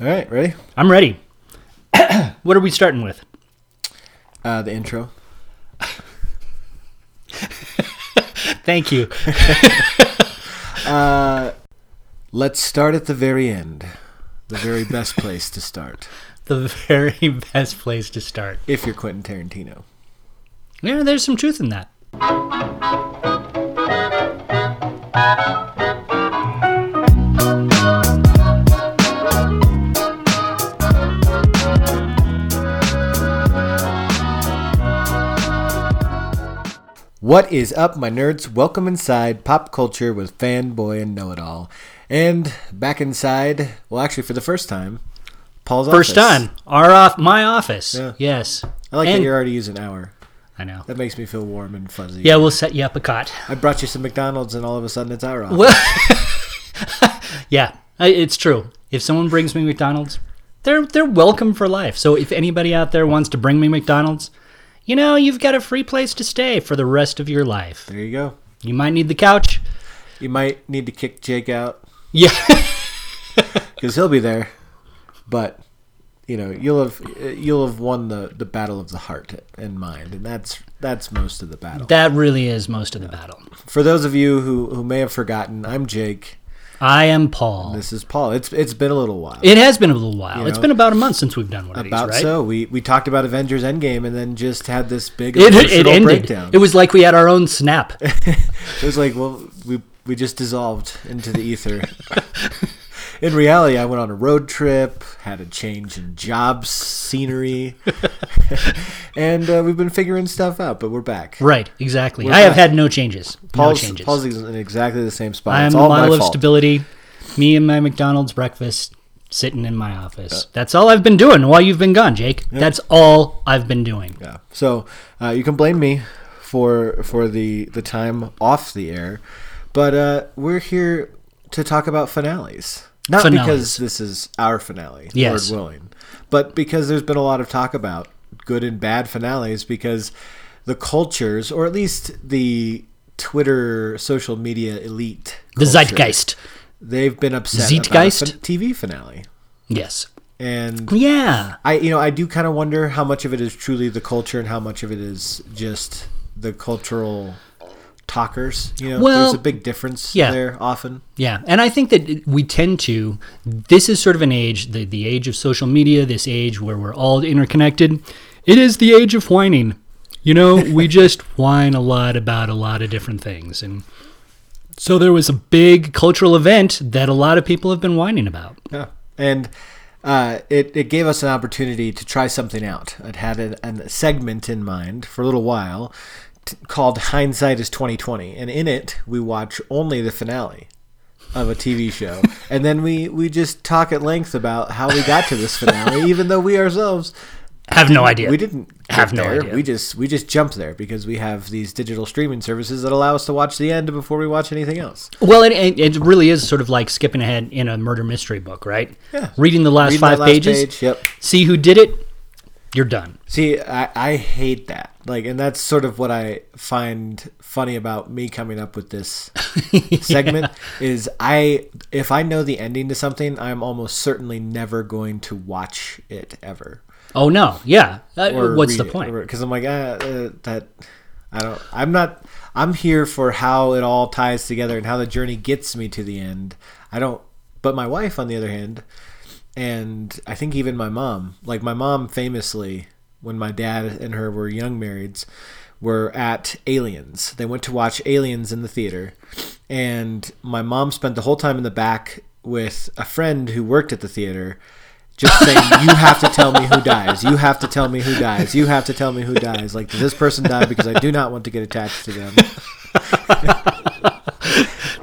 All right, ready? I'm ready. what are we starting with? Uh, the intro. Thank you. Let's start at the very end. The very best place to start. the very best place to start. If you're Quentin Tarantino. Yeah, there's some truth in that. What is up, my nerds? Welcome inside Pop Culture with Fanboy and Know It All. And back inside, well, actually, for the first time, Paul's First office. time, our off, my office. Yeah. Yes, I like And- that you're already using our. I know. That makes me feel warm and fuzzy. Yeah, we'll set you up a cot. I brought you some McDonald's, and all of a sudden it's our office. Well, yeah, it's true. If someone brings me McDonald's, they're they're welcome for life. So if anybody out there wants to bring me McDonald's, you know, you've got a free place to stay for the rest of your life. There you go. You might need the couch. You might need to kick Jake out Yeah. because he'll be there, but you know you'll have you'll have won the, the battle of the heart and mind, and that's that's most of the battle. that really is most of the battle. For those of you who, who may have forgotten, I'm Jake. I am Paul. This is Paul. It's it's been a little while. It has been a little while. You It's know, been about a month since we've done one of About these, right? so we we talked about Avengers Endgame and then just had this big It, it ended. breakdown. It was like we had our own snap. It was like, well, we we just dissolved into the ether. in reality, I went on a road trip, had a change in job scenery, and uh, we've been figuring stuff out. But we're back. right, exactly. We're I have had no changes. Paul's, no changes. Paul's in exactly the same spot. I am it's all model my of fault. stability. Me and my McDonald's breakfast sitting in my office. That's all I've been doing while you've been gone, Jake. That's all I've been doing. Yeah. So uh, you can blame me for for the the time off the air, but uh, we're here to talk about finales. Not Finales. because this is our finale, Yes. Lord willing, but because there's been a lot of talk about good and bad finales because the cultures, or at least the Twitter social media elite, The culture, zeitgeist. they've been upset Zeitgeist? about TV finale, Yes. and Yeah. I you know I do kind of wonder how much of it is truly the culture and how much of it is just the cultural talkers. You know, Well, there's a big difference yeah. there often. Yeah, and I think that we tend to. This is sort of an age, the the age of social media, this age where we're all interconnected. It is the age of whining. You know, we just whine a lot about a lot of different things, and so there was a big cultural event that a lot of people have been whining about. Yeah, and uh, it it gave us an opportunity to try something out. I'd had a, a segment in mind for a little while t- called "Hindsight is 2020," and in it we watch only the finale of a TV show, and then we we just talk at length about how we got to this finale, even though we ourselves Have no idea. We didn't Have no there. idea. We just we just jumped there because we have these digital streaming services that allow us to watch the end before we watch anything else. Well, it, it, really is sort of like skipping ahead in a murder mystery book, right? Yeah. Reading the last Reading five last pages, page, yep. see who did it, you're done. See, I, I hate that. Like, and that's sort of what I find funny about me coming up with this segment is I if I know the ending to something, I'm almost certainly never going to watch it ever. Oh no, yeah. Uh, or what's the it, point? Because I'm like, ah, uh, that I don't. I'm not. I'm here for how it all ties together and how the journey gets me to the end. I don't. But my wife, on the other hand, and I think even my mom, like my mom, famously, when my dad and her were young marrieds, were at Aliens. They went to watch Aliens in the theater, and my mom spent the whole time in the back with a friend who worked at the theater just saying you have to tell me who dies. You have to tell me who dies. You have to tell me who dies. Like does this person die because i do not want to get attached to them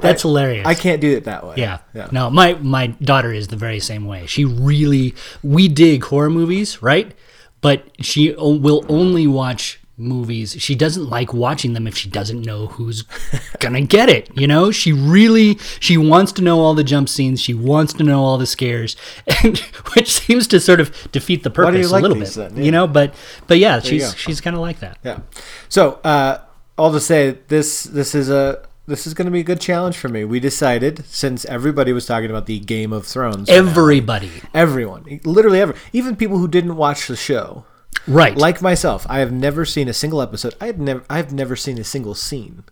That's hilarious. i can't do it that way Yeah. yeah No, my my daughter is the very same way. She really we dig horror movies, right? But she will only watch movies. She doesn't like watching them if she doesn't know who's going to get it, you know? She really she wants to know all the jump scenes, she wants to know all the scares, and which seems to sort of defeat the purpose like a little bit. then? Yeah. You know, but but yeah, you she's she's kind of like that. Yeah. So, uh, all to say, this this is a this is going to be a good challenge for me. We decided since everybody was talking about the Game of Thrones, Everybody. everyone, literally ever, even people who didn't watch the show, Right. like myself, I have never seen a single episode. I have never, I've never seen a single scene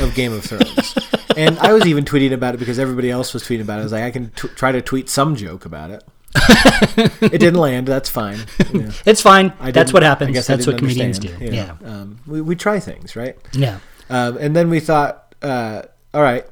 of Game of Thrones. and I was even tweeting about it because everybody else was tweeting about it. I was like, I can t- try to tweet some joke about it. it didn't land. That's fine. Yeah. it's fine. That's what I happens. That's what didn't comedians do. understand, Yeah. Um, we, we try things, right? Yeah. Um, and then we thought, uh, all right,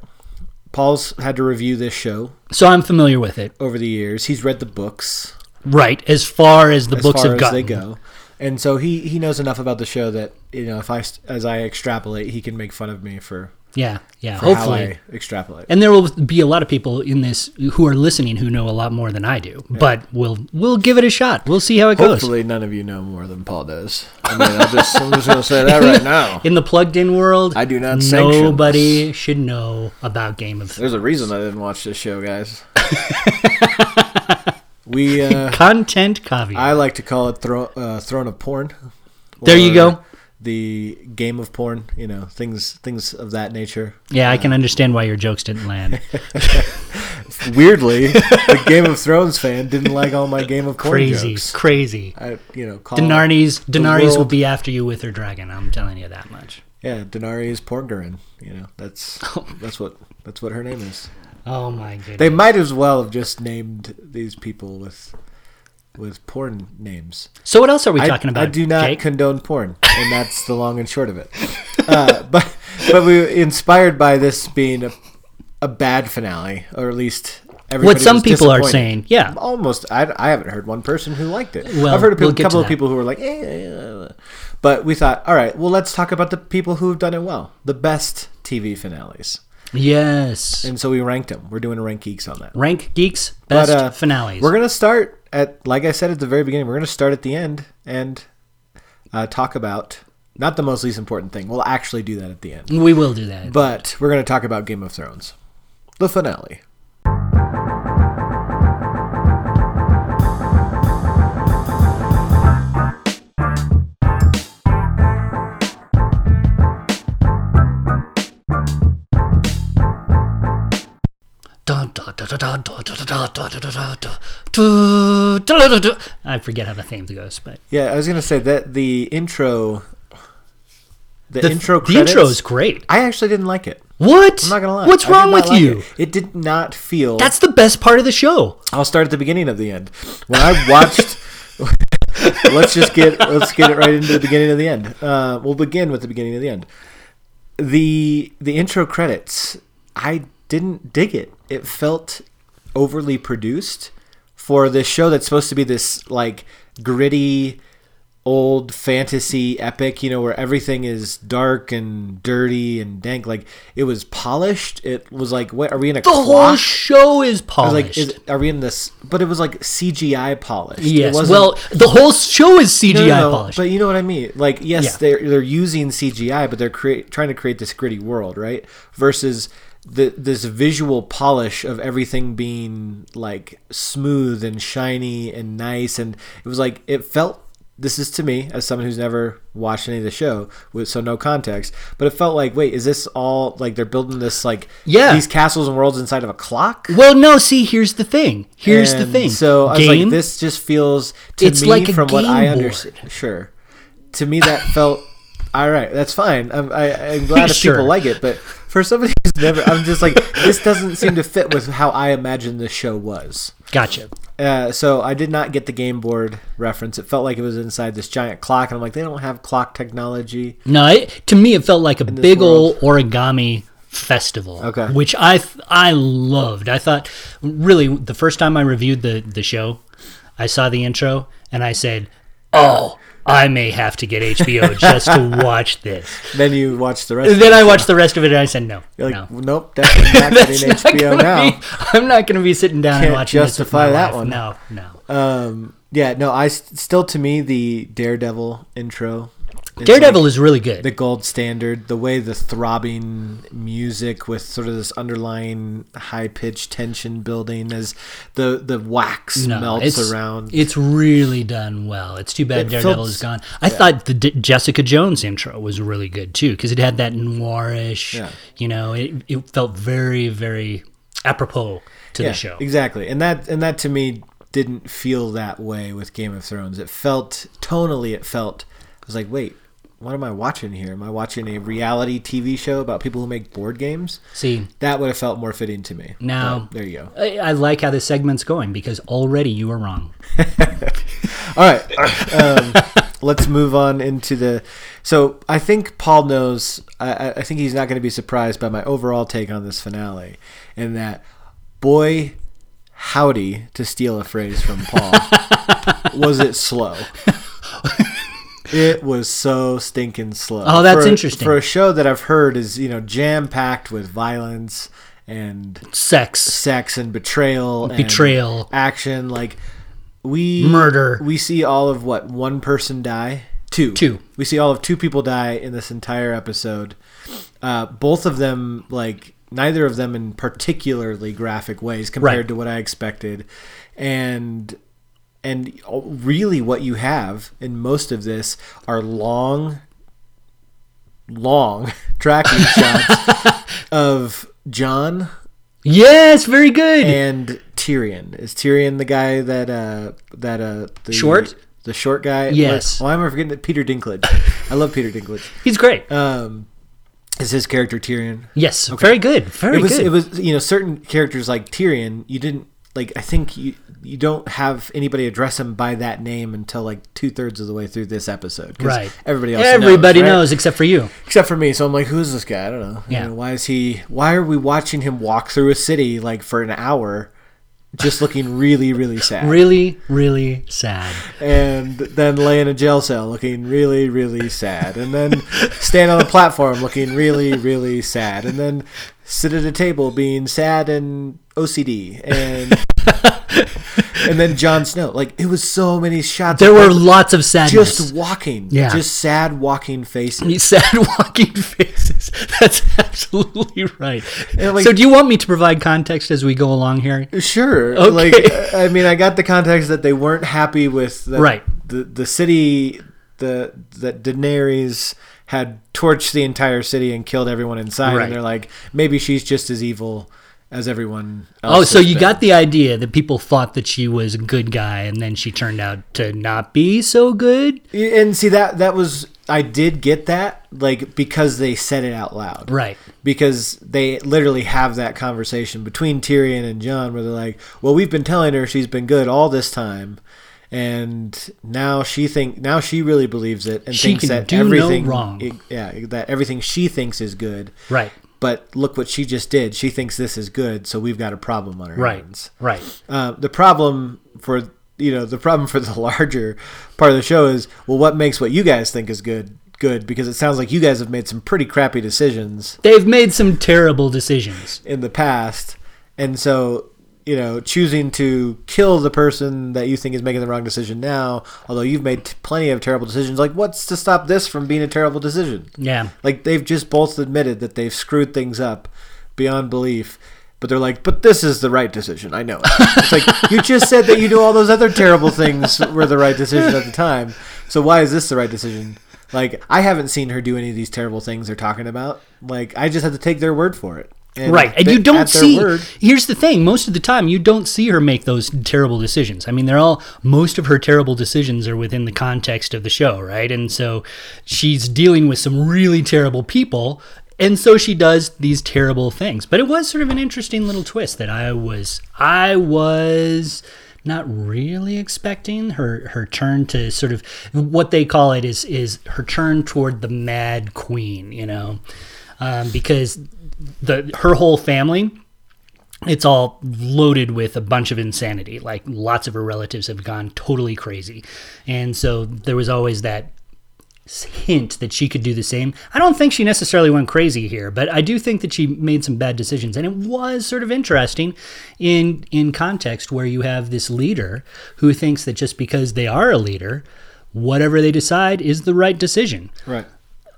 Paul's had to review this show So I'm familiar with it. over the years. He's read the books Right. As far as the as books far have as gotten. they go, and so he he knows enough about the show that you know if I as I extrapolate, he can make fun of me for, Yeah. Yeah. Hopefully. I extrapolate. and there will be a lot of people in this who are listening who know a lot more than I do. But we'll we'll give it a shot. We'll see how it goes. Hopefully, none of you know more than Paul does. I mean, I'll just, I'm just gonna say that right now. In the plugged in world, I do not nobody should know about Game of Thrones. There's a reason I didn't watch this show, guys. we uh, Content caveat. I like to call it thro- uh, throne of porn. There you go. The game of porn, you know, things things of that nature. yeah, I can uh, understand why your jokes didn't land. Weirdly, the Game of Thrones fan didn't like all my Game of Porn crazy, jokes. crazy. I, you know, call Daenerys, Daenerys will be after you with her dragon. I'm telling you that much. Yeah, Daenerys Porngarin. You know, that's oh. that's what that's what her name is. Oh my goodness. They might as well have just named these people with with porn names. so what else are we I, talking about? I do not Jake? condone porn, and that's the long and short of it. Uh, but but we were inspired by this being a, a bad finale, or at least what some people are saying. Yeah. Almost, I, I haven't heard one person who liked it. Well, I've heard a we'll people, couple of people who were like, eh, eh, eh. but we thought, all right, well, let's talk about the people who have done it well, the best TV finales, Yes. and so we ranked them. We're doing a rank geeks on that. Rank geeks But, best uh, finales. We're gonna start at, like I said at the very beginning, we're gonna start at the end and uh, talk about not the most least important thing. We'll actually do that at the end, we will do that. but we're gonna talk about Game of Thrones, the finale. I forget how the theme goes, but Yeah, I was gonna say that the intro, the, the intro, the credits, intro is great. I actually didn't like it. What? I'm not gonna lie. What's wrong with like you? It. it did not feel. That's the best part of the show. I'll start at the beginning of the end. When I watched, let's just get let's get it right into the beginning of the end. Uh, we'll begin with the beginning of the end. The the intro credits, I didn't dig it. It felt overly produced for this show that's supposed to be this like gritty old fantasy epic, you know, where everything is dark and dirty and dank. Like it was polished. It was like, what are we in a The clock? whole show is polished. like, is, are we in this? But it was like CGI polished. It yes. wasn't- Well, the whole show is CGI No, no, no, polished. But you know what I mean? Like, yes, Yeah. they're they're using CGI, but they're create trying to create this gritty world, right? Versus the this visual polish of everything being like smooth and shiny and nice, and it was like it felt. This is to me as someone who's never watched any of the show, with so no context. But it felt like, wait, is this all like they're building this like Yeah. these castles and worlds inside of a clock? well, no. See, here's the thing. Here's the thing. So I was like, this just feels to It's me like from what game I understand. Sure, to me that felt all right. That's fine. I'm, I, I'm glad if Sure. people like it, but for somebody who's never, I'm just like, this doesn't seem to fit with how I imagined the show was. Gotcha. Uh, so I did not get the game board reference. It felt like it was inside this giant clock, and I'm like, they don't have clock technology. No, it, to me, it felt like a big world. old origami festival. Okay. Which I I loved. I thought really the first time I reviewed the the show, I saw the intro and I said, "Oh, I may have to get HBO just to watch this." Then you watch the rest. And then. I watched the rest of it and I said, "No, You're like, no." nope, definitely not getting not HBO now. be, I'm not going to be sitting down and Can't watching this with justify that wife. one. No, no. Um, yeah, no, I s- still to me the Daredevil intro Daredevil like is really good. the gold standard. The way the throbbing music with sort of this underlying high pitched tension building as the the wax No, melts it's, around. It's really done well. It's too bad It Daredevil is gone. I thought the D- Jessica Jones intro was really good too because it had that noirish. Yeah. You know, it, it felt very very apropos to yeah, the show. exactly, and that and that to me didn't feel that way with Game of Thrones. It felt tonally, it felt. I was like, wait. What am I watching here? Am I watching a reality TV show about people who make board games? See, That would have felt more fitting to me. Now- But there you go. I, I like how this segment's going because already you are wrong. All right, um, let's move on into the. So I think Paul knows. I, I- I think he's not going to be surprised by my overall take on this finale, in that, boy, howdy, to steal a phrase from Paul, was it slow? It was so stinking slow. Oh, that's For- interesting. for a show that I've heard is you know jam packed with violence and Sex, sex and betrayal, and Betrayal. action. Like we Murder. We see all of what one person die. Two. Two. We see all of two people die in this entire episode. Uh, both of them, like neither of them, in particularly graphic ways compared Right. to what I expected, and and really what you have in most of this are long long tracking shots of Jon yes, very good. and Tyrion. Is Tyrion the guy that uh that uh the Short? the short guy? Yes. Why am I forgetting that Peter Dinklage? I love Peter Dinklage. He's great. Um, is his character Tyrion? yes, Okay. very good. Very It was good. it was you know certain characters like Tyrion. You didn't like. I think you you don't have anybody address him by that name until like two thirds of the way through this episode. right. Everybody else. Everybody knows, right? knows except for you. except for me. So I'm like, who's this guy? I don't know. You Yeah. know, why is he? Why are we watching him walk through a city like for an hour, just looking really, really sad, Really, really sad. and then lay in a jail cell looking really, really sad, and then stand on a platform looking really, really sad, and then sit at a table being sad and OCD, and and then Jon Snow. Like it was so many shots. There were lots of sadness. just walking, Yeah. just sad walking faces. Sad walking faces. That's absolutely right. Like- so, do you want me to provide context as we go along here? Sure. Okay. Like I mean, I got the context that they weren't happy with the, Right. the the city the that Daenerys had torched the entire city and killed everyone inside Right. and they're like maybe she's just as evil as everyone oh, else. Oh, so you been. got the idea that people thought that she was a good guy, and then she turned out to not be so good. and see that that was I did get that like because they said it out loud. Right. because they literally have that conversation between Tyrion and Jon where they're like, "Well, we've been telling her she's been good all this time." And now she think now she really believes it and She thinks can that do no everything wrong. yeah that everything she thinks is good. Right. But look what she just did. She thinks this is good, so we've got a problem on our Right. hands. Right. Uh, the problem for you know the problem for the larger part of the show is well, what makes what you guys think is good good? Because it sounds like you guys have made some pretty crappy decisions They've made some terrible decisions. in the past, and so you know choosing to kill the person that you think is making the wrong decision now, although you've made t- plenty of terrible decisions. Like, what's to stop this from being a terrible decision? Yeah. Like they've just both admitted that they've screwed things up beyond belief. But they're like, but this is the right decision. I know it. It's like you just said that you do all those other terrible things were the right decision at the time. So why is this the right decision? Like I haven't seen her do any of these terrible things they're talking about. Like I just have to take their word for it. And right. And they- you don't see. word- Here's the thing most of the time, you don't see her make those terrible decisions. I mean, they're all, most of her terrible decisions are within the context of the show, right? And so she's dealing with some really terrible people. And so she does these terrible things. But it was sort of an interesting little twist that I was, I was not really expecting her her turn to sort of what they call it is is her turn toward the mad queen you know um, because the her whole family it's all loaded with a bunch of insanity like lots of her relatives have gone totally crazy and so there was always that hint that she could do the same. I don't think she necessarily went crazy here, but I do think that she made some bad decisions. And it was sort of interesting in in context where you have this leader who thinks that just because they are a leader, whatever they decide is the right decision. Right.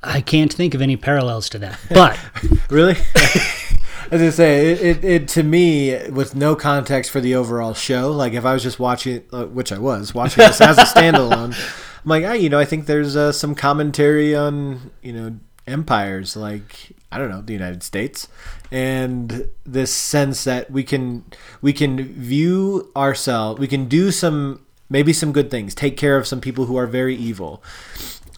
I can't think of any parallels to that. But Really? As I say, it, it, it to me with no context for the overall show. Like if I was just watching, uh, which I was watching this as a standalone, I'm like, ah, you know, I think there's uh, some commentary on you know empires, like I don't know, the United States, and this sense that we can we can view ourselves, we can do some maybe some good things, take care of some people who are very evil,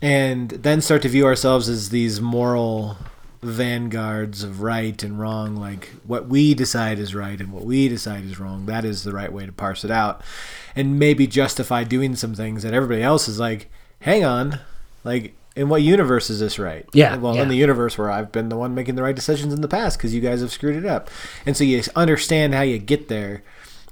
and then start to view ourselves as these moral vanguards of right and wrong like what we decide is right and what we decide is wrong that is the right way to parse it out and maybe justify doing some things that everybody else is like hang on like in what universe is this right Yeah, well yeah. in the universe where i've been the one making the right decisions in the past because you guys have screwed it up and so you understand how you get there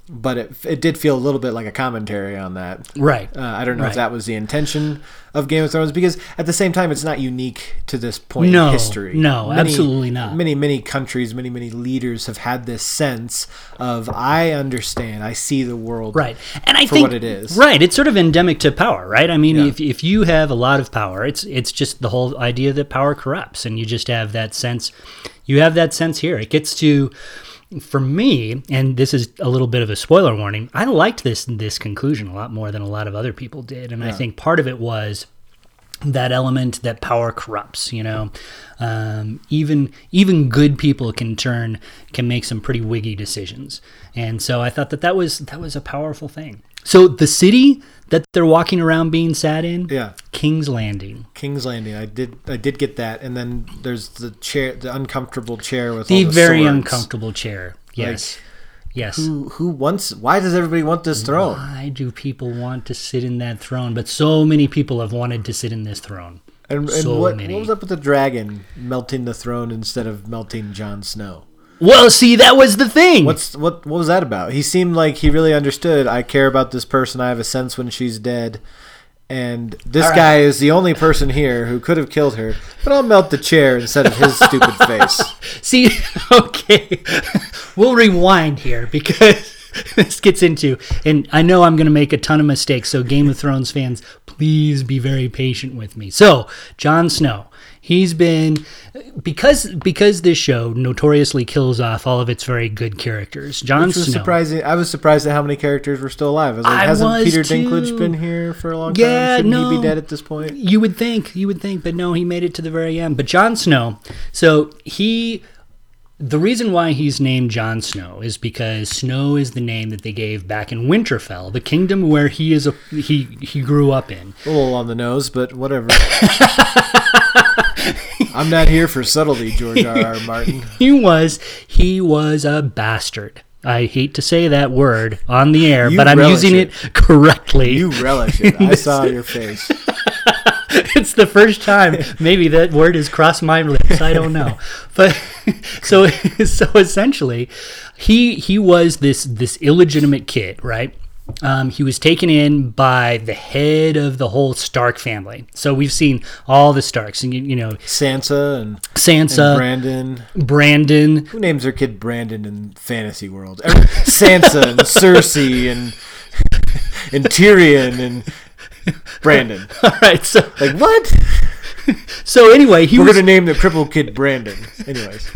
but it, it did feel a little bit like a commentary on that right. uh, I don't know if that was the intention of Game of Thrones because at the same time, it's not unique to this point No, in history. no, absolutely not. Many, many countries, many, many leaders have had this sense of I understand, I see the world Right. And I for think what it is. Right. It's sort of endemic to power, right? I mean, Yeah. if, if you have a lot of power, it's it's just the whole idea that power corrupts and you just have that sense you have that sense here. It gets to for me, and this is a little bit of a spoiler warning, I liked this this conclusion a lot more than a lot of other people did. And I think part of it was that element that power corrupts you know? Um, even even good people can turn can make some pretty wiggy decisions. And so i thought that that was that was a powerful thing so the city that they're walking around being sat in Yeah. king's landing King's Landing. I did, I did get that, and then there's the chair, the uncomfortable chair with the all the very swords. uncomfortable chair yes yes Who, who wants? Why does everybody want this throne? why do people want to sit in that throne but so many people have wanted to sit in this throne And, and So what, many. what was up with the dragon melting the throne instead of melting Jon Snow? Well see that was the thing What's what? What was that about? He seemed like he really understood. I care about this person. I have a sense when she's dead, and this right. guy is the only person here who could have killed her. But I'll melt the chair instead of his stupid face. See, okay, we'll rewind here because this gets into, and I know I'm going to make a ton of mistakes. So, Game of Thrones fans, please be very patient with me. So, Jon Snow, he's been because because this show notoriously kills off all of its very good characters. Jon Which was Snow, surprising. I was surprised at how many characters were still alive. I was like, I hasn't was Peter too. Dinklage been here for a long Yeah, time? Shouldn't he no. be dead at this point? You would think, you would think, but no, he made it to the very end. But Jon Snow, so he, the reason why he's named Jon Snow is because Snow is the name that they gave back in Winterfell, the kingdom where he is a he he grew up in. A little on the nose, but whatever. I'm not here for subtlety, George R. R. Martin. He was he was a bastard. I hate to say that word on the air, You but I'm using it. it correctly. You relish it. I saw your face. it's the first time maybe that word has crossed my lips. I don't know, but so so essentially, he he was this this illegitimate kid, right? Um, he was taken in by the head of the whole Stark family. So we've seen all the Starks, and you, you know Sansa and, Sansa, and Brandon. Brandon. Who names their kid Brandon in fantasy world? Sansa and Cersei and and Tyrion and Brandon. All right, so Like what? so anyway, he We're was gonna name the crippled kid Brandon. Anyways,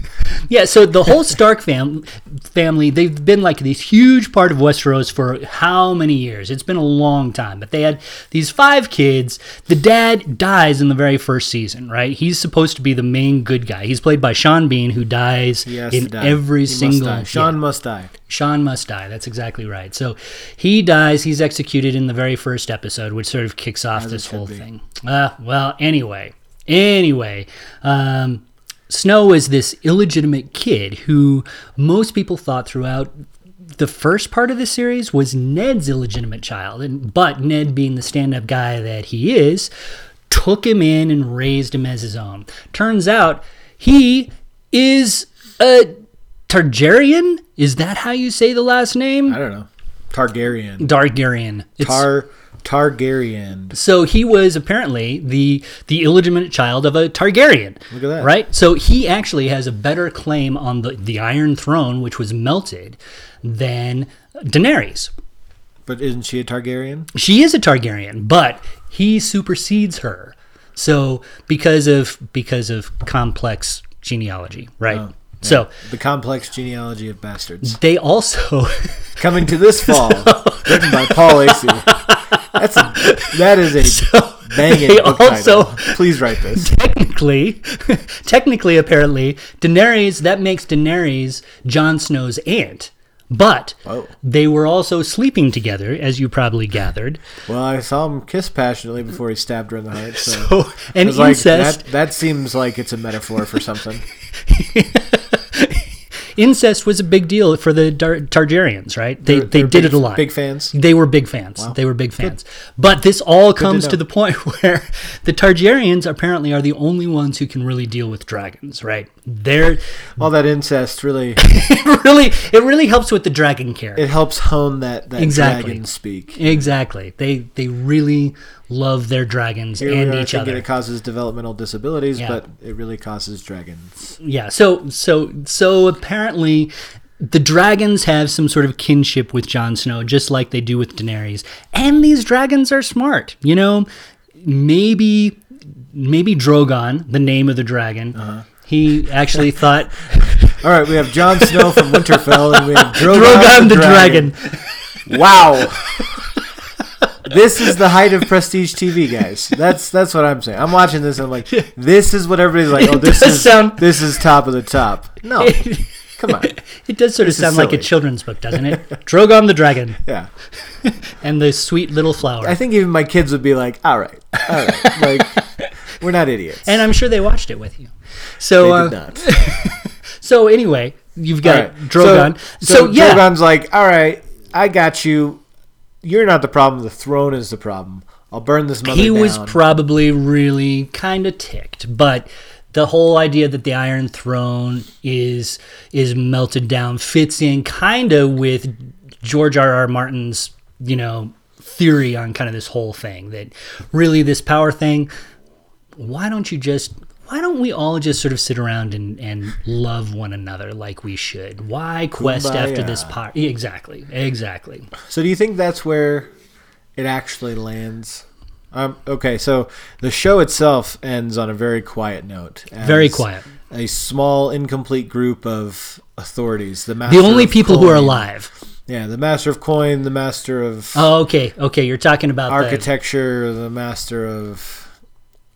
Yeah, so the whole Stark fam- family, they've been like this huge part of Westeros for how many years? It's been a long time. But they had these five kids. The dad dies in the very first season, right? He's supposed to be the main good guy. He's played by Sean Bean, who dies in die. every He single. die. Sean yeah. must die. Sean must die. That's exactly right. So he dies. He's executed in the very first episode, which sort of kicks off As this whole be. thing. Uh, well, anyway, anyway, um, Snow is this illegitimate kid who most people thought throughout the first part of the series was Ned's illegitimate child, and but Ned, being the stand-up guy that he is, took him in and raised him as his own. Turns out he is a Targaryen. Is that how you say the last name? I don't know. Targaryen. Targaryen. It's- Tar Targaryen. so he was apparently the the illegitimate child of a Targaryen. Look at that. Right? So he actually has a better claim on the, the Iron Throne, which was melted, than Daenerys. But isn't she a Targaryen? She is a Targaryen, but he supersedes her. So because of because of complex genealogy, right? Oh, so The complex genealogy of bastards. they also Coming to this fall, written by Paul Asay. That's a that is a banging they also- title. Please write this. technically, technically, apparently, Daenerys that makes Daenerys Jon Snow's aunt. But Whoa. they were also sleeping together, as you probably gathered. Well, I saw him kiss passionately before he stabbed her in the heart. So, So, I and was like, incest, that, that seems like it's a metaphor for something. Incest was a big deal for the Dar- Targaryens, right? They They're- they they're did big- it a lot. Big fans. They were big fans. They were big fans. But this all comes to, know. the point where the Targaryens apparently are the only ones who can really deal with dragons, right? They're All that incest really it really it really helps with the dragon character. it helps hone that that Exactly. dragon speak. Exactly. They they really love their dragons Here we and are each thinking other. it causes developmental disabilities, Yeah. but it really causes dragons. Yeah. So so so apparently the dragons have some sort of kinship with Jon Snow, just like they do with Daenerys. And these dragons are smart. You know, maybe maybe Drogon, the name of the dragon, Uh-huh. he actually thought All right, we have Jon Snow from Winterfell, and we have Drogon, Drogon the dragon. Wow. this is the height of prestige TV, guys. That's that's what I'm saying. I'm watching this and I'm like, this is what everybody's like. Oh, this is sound- this is top of the top. No, come on. It does sort of This sound like a children's book, doesn't it? Drogon the dragon Yeah, and the sweet little flower. I think even my kids would be like, all right, all right, like we're not idiots. and I'm sure they watched it with you. So they uh, did not. So anyway, you've got All right. Drogon. So, So, yeah, Drogon's like, all right, I got you. You're not the problem. The throne is the problem. I'll burn this mother he was probably really kind of ticked, but the whole idea that the Iron Throne is is melted down fits in kind of with George R. R. Martin's you know theory on kind of this whole thing that really this power thing. Why don't you just why don't we all just sort of sit around and, and love one another like we should? Why quest after this Kumbaya. power? Exactly, exactly. So do you think that's where it actually lands? Um, okay, so the show itself ends on a very quiet note. Very quiet. A small, incomplete group of authorities. The master The only people who are alive. Yeah, the master of coin, the master of Oh, okay, okay. You're talking about the, architecture, the master of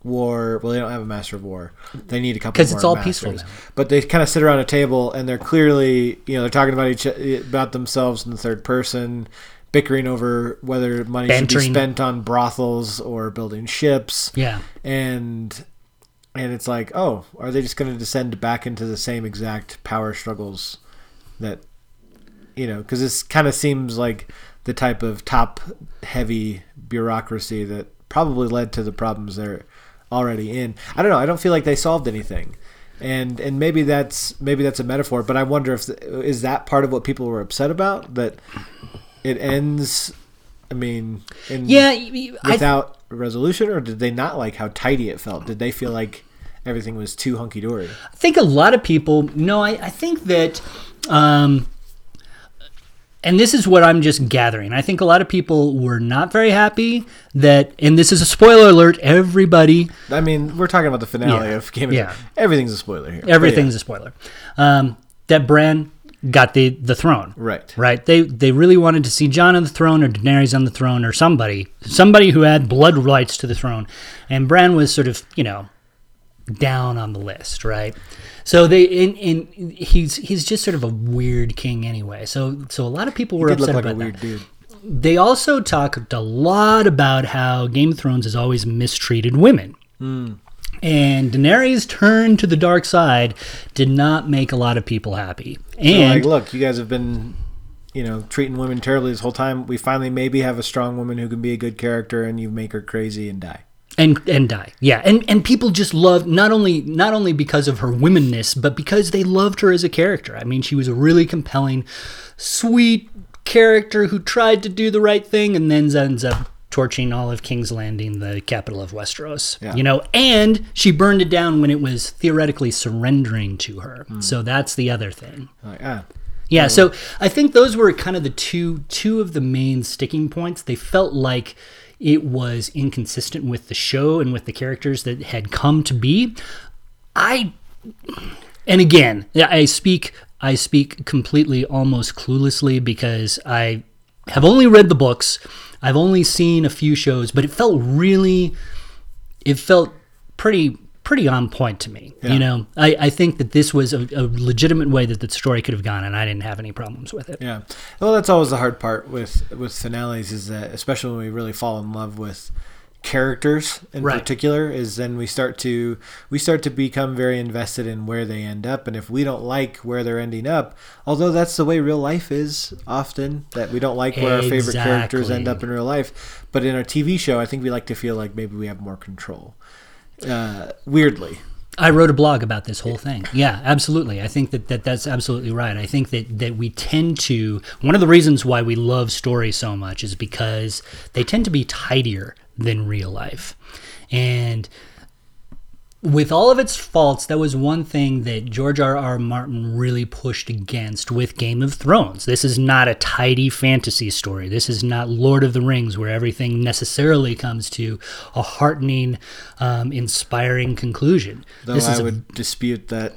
war. Well, they don't have a master of war. They need a couple 'Cause because it's all masters. peaceful now. But they kind of sit around a table and they're clearly, you know, they're talking about each about themselves in the third person, bickering over whether money should be spent on brothels or building ships. yeah. And and it's like, oh, are they just going to descend back into the same exact power struggles that you know, because this kind of seems like the type of top heavy bureaucracy that probably led to the problems they're already in. I don't know. I don't feel like they solved anything. And and maybe that's maybe that's a metaphor, but I wonder if is that part of what people were upset about that it ends I mean in Yeah, I, without a resolution or did they not like how tidy it felt? Did they feel like everything was too hunky dory? I think a lot of people. No, I, I think that, um, and this is what I'm just gathering. I think a lot of people were not very happy that, and this is a spoiler alert. Everybody, I mean, we're talking about the finale Yeah. of Game of Yeah. Everything's a spoiler here. Everything's a spoiler. Um, that Bran got the the throne. right. Right. They they really wanted to see Jon on the throne or Daenerys on the throne or somebody somebody who had blood rights to the throne, and Bran was sort of you know down on the list, right? So they in, in he's he's just sort of a weird king anyway. So so a lot of people were upset like about weird that. dude. They also talked a lot about how Game of Thrones has always mistreated women. Hmm. And Daenerys' turn to the dark side did not make a lot of people happy. And like, look, you guys have been, you know, treating women terribly this whole time. We finally maybe have a strong woman who can be a good character, and you make her crazy and die. And and die. Yeah and and people just loved not only not only because of her womenness but because they loved her as a character. I mean she was a really compelling sweet character who tried to do the right thing and then ends up torching all of king's landing the capital of westeros Yeah. you know? And she burned it down when it was theoretically surrendering to her. So that's the other thing. Like, ah, Yeah, so I think those were kind of the two two of the main sticking points. They felt like it was inconsistent with the show and with the characters that had come to be. I and again, I speak I speak completely almost cluelessly because I have only read the books. I've only seen a few shows, but it felt really it felt pretty pretty on point to me. You know, I, I think that this was a, a legitimate way that the story could have gone, and I didn't have any problems with it. Yeah. Well, that's always the hard part with with finales is that especially when we really fall in love with characters in Right. particular is then we start to we start to become very invested in where they end up and if we don't like where they're ending up although that's the way real life is often that we don't like where our favorite characters end up in real life but in a TV show I think we like to feel like maybe we have more control uh, weirdly I wrote a blog about this whole thing. Yeah, absolutely. I think that, that that's absolutely right. I think that, that we tend to, one of the reasons why we love stories so much is because they tend to be tidier than real life. And with all of its faults, that was one thing that George R. R. Martin really pushed against with Game of Thrones. This is not a tidy fantasy story. This is not Lord of the Rings, where everything necessarily comes to a heartening, um, inspiring conclusion. though this I is a would dispute that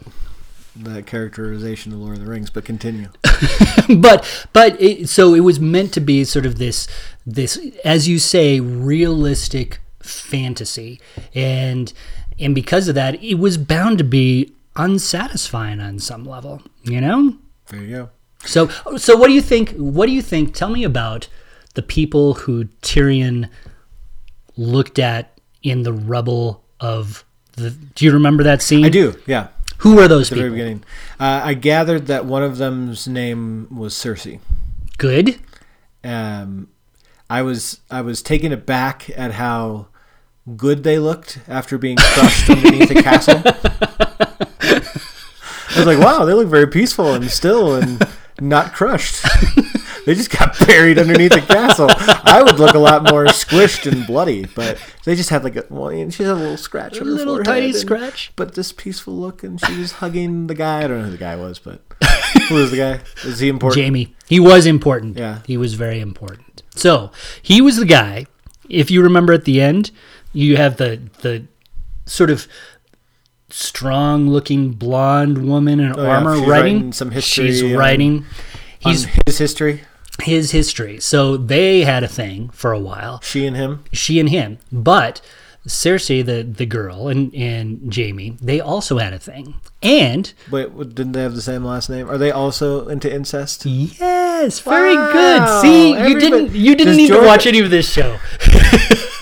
that characterization of Lord of the Rings but continue but but it, so it was meant to be sort of this this as you say realistic fantasy and and because of that it was bound to be unsatisfying on some level you know? There you go. So so what do you think what do you think tell me about the people who Tyrion looked at in the rubble of the do you remember that scene? I do yeah. Who were those the very people? beginning. Uh, I gathered that one of them's name was Cersei. good. Um, I was I was taken aback at how good they looked after being crushed underneath a castle. I was like, wow, they look very peaceful and still and not crushed. they just got buried underneath a castle. I would look a lot more squished and bloody, but they just had like a well, she had a little scratch a on her little tiny and- scratch but this peaceful look, and she was hugging the guy. I don't know who the guy was, but who was the guy? Is he important? Jaime. He was important. Yeah. He was very important. So he was the guy. If you remember at the end, you have the the sort of strong looking blonde woman in Oh, yeah, armor she's writing. some history She's writing he's his history, his history. So they had a thing for a while. she and him. She and him. But Cersei, the, the girl, and, and Jaime, they also had a thing. And Wait, didn't they have the same last name? Are they also into incest? yes, very Wow, good. See, you didn't you didn't need George- to watch any of this show.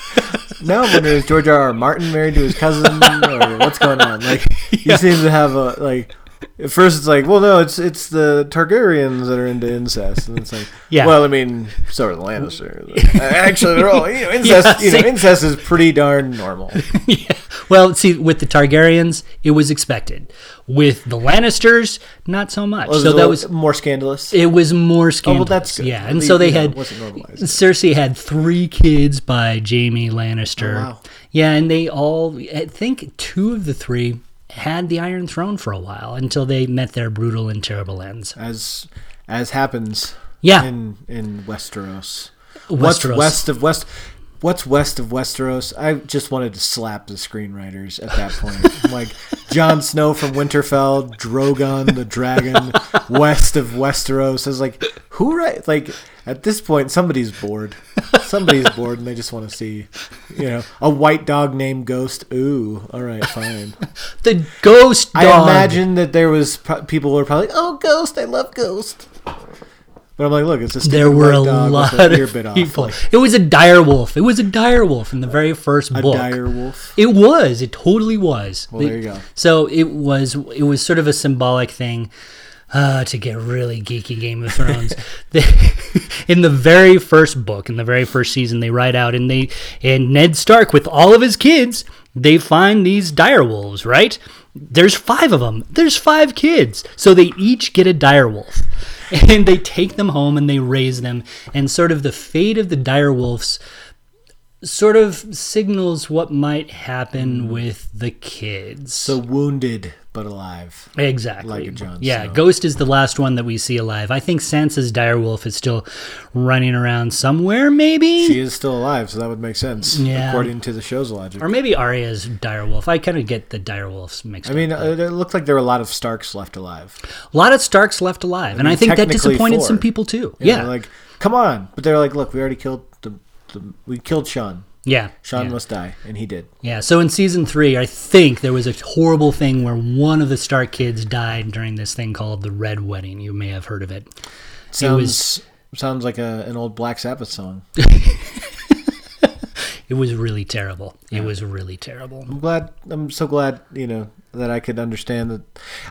No, when it was George R. R. Martin married to his cousin, or what's going on? Like, you seems to have a like. At first, it's like, well, no, it's it's the Targaryens that are into incest, and it's like, Yeah. well, I mean, so are the Lannisters. Actually, they're all you know, incest. Yeah, you know, incest is pretty darn normal. yeah. Well, see, with the Targaryens, it was expected. With the Lannisters, not so much. Was so that was more scandalous. it was more scandalous. Oh, well, that's good. Yeah, and least, so they know, had normalized. Cersei had three kids by Jaime Lannister. Oh, wow. Yeah, and they all I think two of the three had the Iron Throne for a while until they met their brutal and terrible ends. as as happens Yeah. in in Westeros. What's west of West? What's west of Westeros? I just wanted to slap the screenwriters at that point. Like Jon Snow from Winterfell, Drogon the dragon, west of Westeros. I was like, who write? Like at this point, somebody's bored. Somebody's bored, and they just want to see, you know, a white dog named Ghost. Ooh, all right, fine. The ghost dog. I imagine that there was pro- people were probably, oh, Ghost, I love Ghost. But I'm like, look, it's a there were a dog lot with an ear of people. Like, It was a dire wolf. It was a dire wolf in the very first a book. dire wolf. It was. It totally was. Well, there you go. So it was. It was sort of a symbolic thing uh, to get really geeky. Game of Thrones. In the very first book, in the very first season, they write out and they and Ned Stark with all of his kids, they find these dire wolves. Right? There's five of them. There's five kids, so they each get a dire wolf. And they take them home and they raise them. And sort of the fate of the dire wolves sort of signals what might happen with the kids. So wounded but alive. Exactly. Like a Jon yeah, Snow. Ghost is the last one that we see alive. I think Sansa's direwolf is still running around somewhere, maybe. She is still alive, so that would make sense Yeah. according to the show's logic. or maybe Arya's direwolf. I kind of get the direwolves mixed I up. Uh, mean, it, it looked like there were a lot of Starks left alive. A lot of Starks left alive, and I think that disappointed four. some people too. You yeah, know, like come on, but they're like, look, we already killed the, the we killed Sean. Yeah, Sean yeah. must die, and he did. Yeah, so in season three, I think there was a horrible thing where one of the Stark kids died during this thing called the Red Wedding. You may have heard of it. Sounds was- sounds like a, an old Black Sabbath song. It was really terrible. It was really terrible. I'm glad. I'm so glad. You know that I could understand that.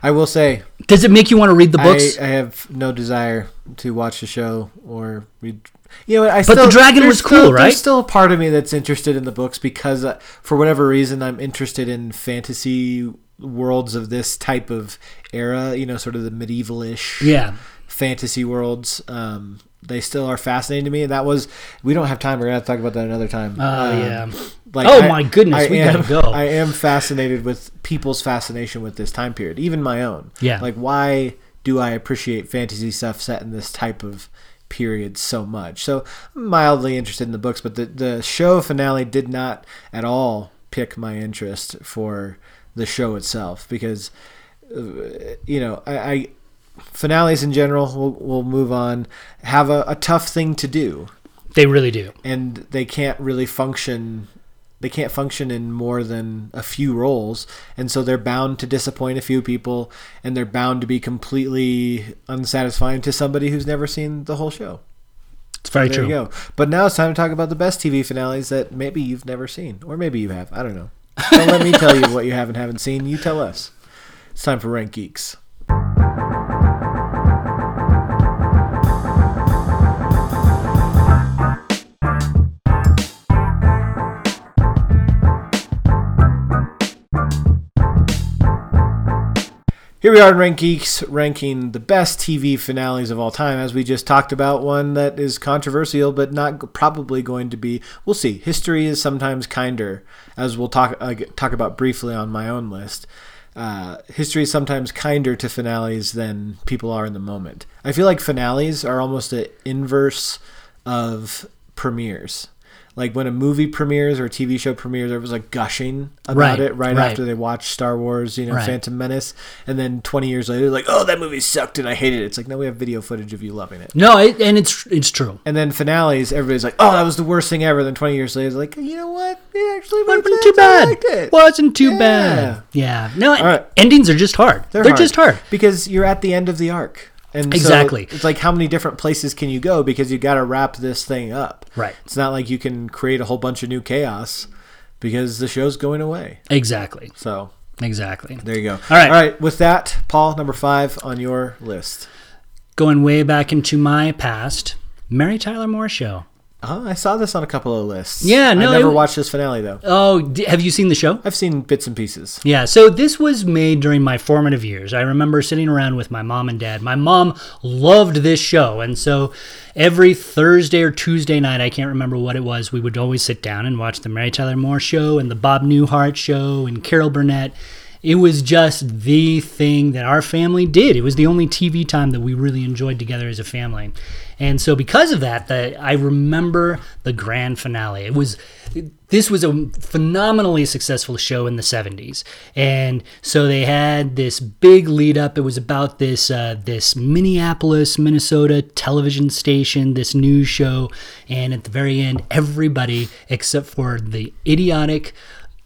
I will say, Does it make you want to read the I, books? I have no desire to watch the show or read. You know, I But the still, dragon was cool, still- right? There's still a part of me that's interested in the books because, uh, for whatever reason, I'm interested in fantasy worlds of this type of era. You know, sort of the medieval-ish yeah. fantasy worlds. Um, they still are fascinating to me. That was we don't have time. We're gonna have to talk about that another time. Oh Um, yeah. like, Oh, I- my goodness, I we am, gotta go. I am fascinated with people's fascination with this time period, even my own. Yeah. Like, why do I appreciate fantasy stuff set in this type of period so much? So, I'm mildly interested in the books, but the the show finale did not at all pick my interest for the show itself because, uh, you know, I. I finales in general we'll, we'll move on have a, a tough thing to do. They really do. and they can't really function they can't function in more than a few roles. And so they're bound to disappoint a few people and they're bound to be completely unsatisfying to somebody who's never seen the whole show. It's very there true. you go. But now it's time to talk about the best tv finales that maybe you've never seen or maybe you have. I don't know. Don't let me tell you what you have and haven't seen. You tell us. It's time for rank geeks Here we are in Rank Geeks, ranking the best TV finales of all time. As we just talked about, one that is controversial, but not probably going to be. We'll see. History is sometimes kinder, as we'll talk uh, talk about briefly on my own list. Uh, history is sometimes kinder to finales than people are in the moment. I feel like finales are almost an inverse of premieres. Like when a movie premieres or a TV show premieres, there was like gushing about Right, it right, right. after they watched Star Wars, you know, Right. Phantom Menace, and then 20 years later, like, oh, that movie sucked and I hated it. It's like, no, we have video footage of you loving it. No, it, and it's it's true. And then finales, everybody's like, oh, that was the worst thing ever. Then 20 years later, it's like, you know what? It actually Wasn't too bad. it. Wasn't too Yeah. bad. Yeah. No, endings are just hard. They're, just hard. because you're at the end of the arc. And so Exactly. it's like how many different places can you go because you got to wrap this thing up. Right. It's not like you can create a whole bunch of new chaos because the show's going away. Exactly. So Exactly. there you go. All right. All right. With that, Paul, number five on your list. Going way back into my past, Mary Tyler Moore show. Oh, I saw this on a couple of lists. Yeah, no, I never it- watched this finale though. Oh, d- have you seen the show? I've seen bits and pieces. Yeah, so this was made during my formative years. I remember sitting around with my mom and dad. My mom loved this show, and so every Thursday or Tuesday night, I can't remember what it was, we would always sit down and watch the Mary Tyler Moore show and the Bob Newhart show and Carol Burnett. It was just the thing that our family did. It was the only TV time that we really enjoyed together as a family. And so because of that, the, I remember the grand finale. It was this was a phenomenally successful show in the 70s. And so they had this big lead up. It was about this uh, this Minneapolis, Minnesota television station, this news show, and at the very end everybody except for the idiotic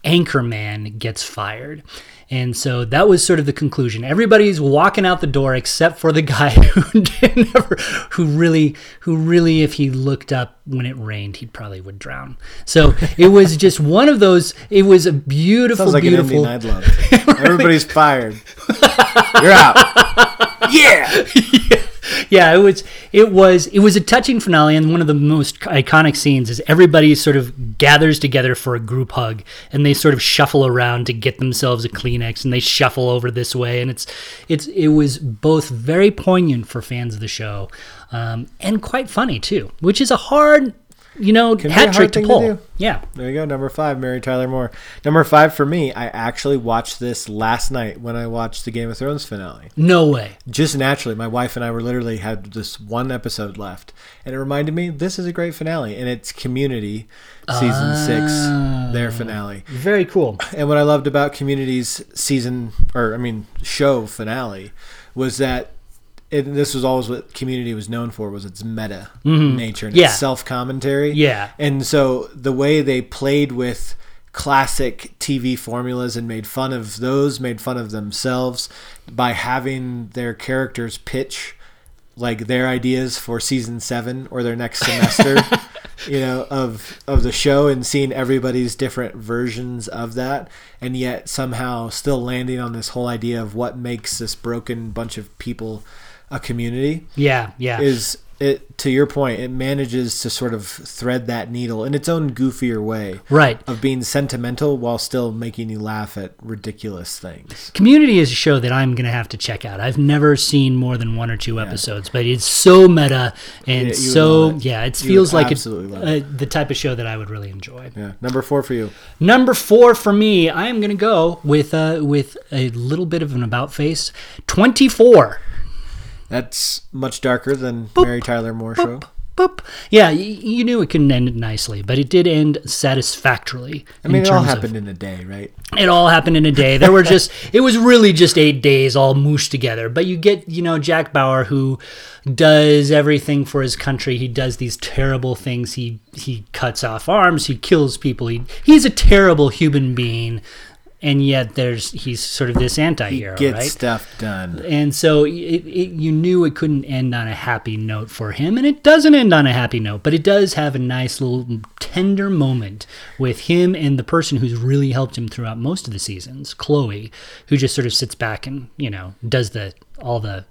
anchorman gets fired. And so that was sort of the conclusion. Everybody's walking out the door except for the guy who never, who really, who really, if he looked up when it rained, he probably would drown. So it was just one of those. It was a beautiful, Sounds like beautiful. an ending I'd love. Everybody's fired. You're out. yeah. yeah, it was it was it was a touching finale, and one of the most iconic scenes is everybody sort of gathers together for a group hug, and they sort of shuffle around to get themselves a Kleenex, and they shuffle over this way, and it's it's it was both very poignant for fans of the show, um, and quite funny too, which is a hard you know, Can hat trick to thing to pull. yeah. There you go, number five, Mary Tyler Moore. Number five for me, I actually watched this last night when I watched the Game of Thrones finale. No way. Just naturally, my wife and I were literally had this one episode left, and it reminded me this is a great finale, and it's Community, season six, ah. their finale. Very cool. And what I loved about Community's season, or I mean, show finale, was that. It, this was always what Community was known for was its meta nature and Mm-hmm. Yeah. its self commentary. Yeah. And so the way they played with classic TV formulas and made fun of those, made fun of themselves by having their characters pitch like their ideas for season seven or their next semester, you know, of of the show and seeing everybody's different versions of that, and yet somehow still landing on this whole idea of what makes this broken bunch of people a community Yeah, yeah. is it to your point it manages to sort of thread that needle in its own goofier way right. of being sentimental while still making you laugh at ridiculous things Community is a show that I'm going to have to check out. I've never seen more than one or two episodes, but it's so meta and Yeah, so it. yeah, it You feels like absolutely love a, uh, the type of show that I would really enjoy. yeah number four for you Number four for me, I am going to go with uh, with a little bit of an about face. Twenty four. That's much darker than mary tyler moore show Boop. Yeah, you knew it couldn't end nicely, but it did end satisfactorily. i mean it all terms of- happened in a day right it all happened in a day. There were just it was really just eight days all mooshed together. But you get, you know, Jack Bauer who does everything for his country. He does these terrible things. He he cuts off arms, he kills people. He he's a terrible human being. And yet there's he's sort of this anti-hero, get right? stuff done And so it, it, you knew it couldn't end on a happy note for him, and it doesn't end on a happy note, but it does have a nice little tender moment with him and the person who's really helped him throughout most of the seasons, Chloe, who just sort of sits back and you know does the all the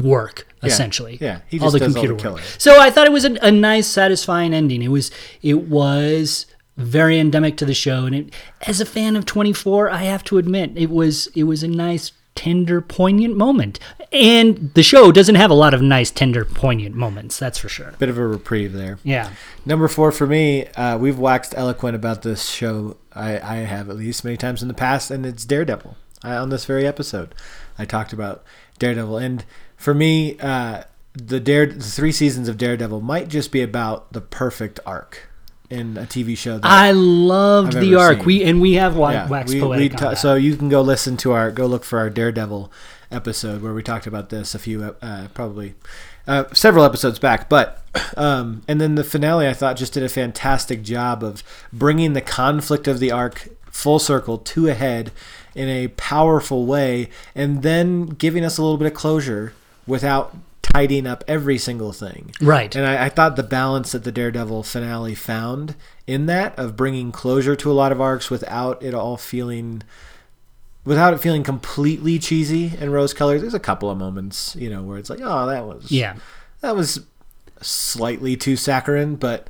work essentially, yeah, he all the does all the computer work. So I thought it was a, a nice, satisfying ending. It was it was very endemic to the show, and it, as a fan of 24, I have to admit it was it was a nice, tender, poignant moment. And the show doesn't have a lot of nice, tender, poignant moments. That's for sure. bit of a reprieve there Yeah. Number four for me, uh, we've waxed eloquent about this show. I, I have at least many times in the past, and it's Daredevil. I, on this very episode, I talked about Daredevil, and for me, uh, the Dare the three seasons of Daredevil might just be about the perfect arc in a TV show. That, I loved I've the arc. seen. We and we have wa- yeah, wax we, poetic. we ta- that. so you can go listen to our go look for our Daredevil episode where we talked about this a few uh, probably uh, several episodes back. But um, and then the finale I thought just did a fantastic job of bringing the conflict of the arc full circle to a head in a powerful way, and then giving us a little bit of closure without tidying up every single thing. right. And I, I thought the balance that the Daredevil finale found in that of bringing closure to a lot of arcs without it all feeling, without it feeling completely cheesy and rose colored. There's a couple of moments, you know, where it's like, oh, that was yeah. that was slightly too saccharine, but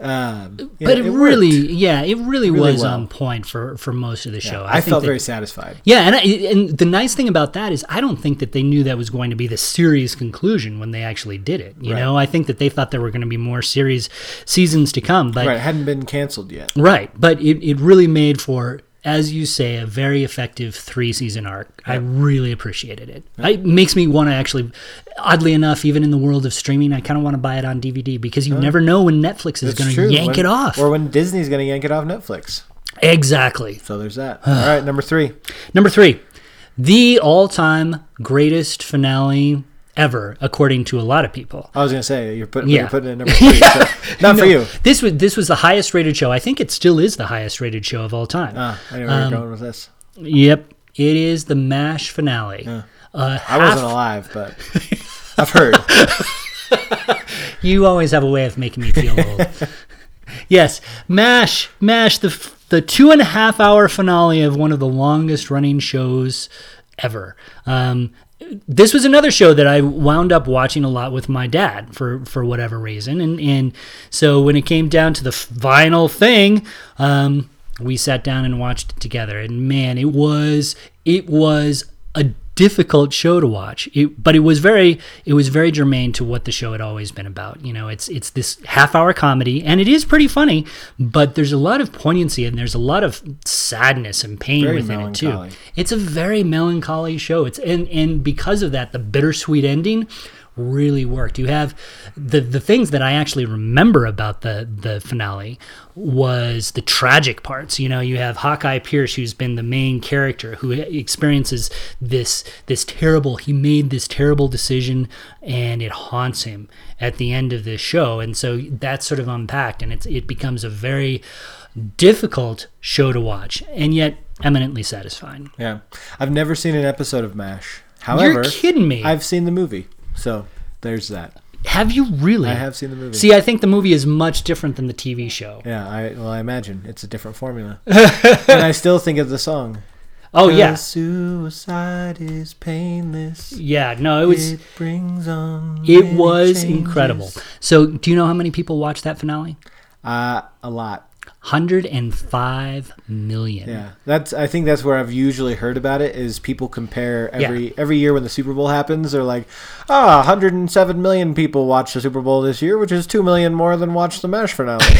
um, But know, it, worked. really, yeah, it really, Really was well. on point for for most of the show. I, think felt that- very satisfied. Yeah, and I, and the nice thing about that is I don't think that they knew that was going to be the series conclusion when they actually did it. You Right. know, I think that they thought there were going to be more series seasons to come, but Right, right, it hadn't been canceled yet. Right, but it, it really made for as you say a very effective three season arc. I really appreciated it. It makes me want to actually oddly enough even in the world of streaming I kind of want to buy it on DVD because you never know when Netflix is going to yank When- it off. or when Disney's going to yank it off Netflix. exactly. So there's that. all right, number three. Number three, the all time greatest finale ever, according to a lot of people. I was going to say you're putting Yeah. you're putting it number three. so not for you. This was this was the highest rated show. I think it still is the highest rated show of all time. Ah, I know where Um, you're going with this. Yep, it is the Mash finale. Uh, I half- wasn't alive, but I've heard. You always have a way of making me feel old. yes, Mash, Mash, the the two and a half hour finale of one of the longest running shows ever. Um, this was another show that I wound up watching a lot with my dad for for whatever reason, and and so when it came down to the final thing, um, we sat down and watched it together, and man, it was it was a difficult show to watch. It, but it was very it was very germane to what the show had always been about. You know, it's it's this half hour comedy and it is pretty funny, but there's a lot of poignancy and there's a lot of sadness and pain Very within it too. It's a very melancholy show. It's and and because of that, the bittersweet ending really worked. You have the the things that I actually remember about the the finale was the tragic parts. You know, you have Hawkeye Pierce, who's been the main character, who experiences this this terrible. He made this terrible decision, and it haunts him at the end of this show. And so that's sort of unpacked, and it's it becomes a very difficult show to watch, and yet eminently satisfying. Yeah, I've never seen an episode of Mash. However, You're kidding me. I've seen the movie, so there's that. have you really? I have seen the movie. See, I think the movie is much different than the TV show. Yeah, I well, I imagine it's a different formula, and I still think of the song. Oh yeah. Suicide is painless. yeah. No, it was it brings on. it was changes. incredible. So, do you know how many people watched that finale? Uh, a lot. Hundred and five million. Yeah, that's. I think that's where I've usually heard about it. Is people compare every every year when the Super Bowl happens. They're like, ah, 107 million people watched the Super Bowl this year, which is two million more than watched the Mash finale.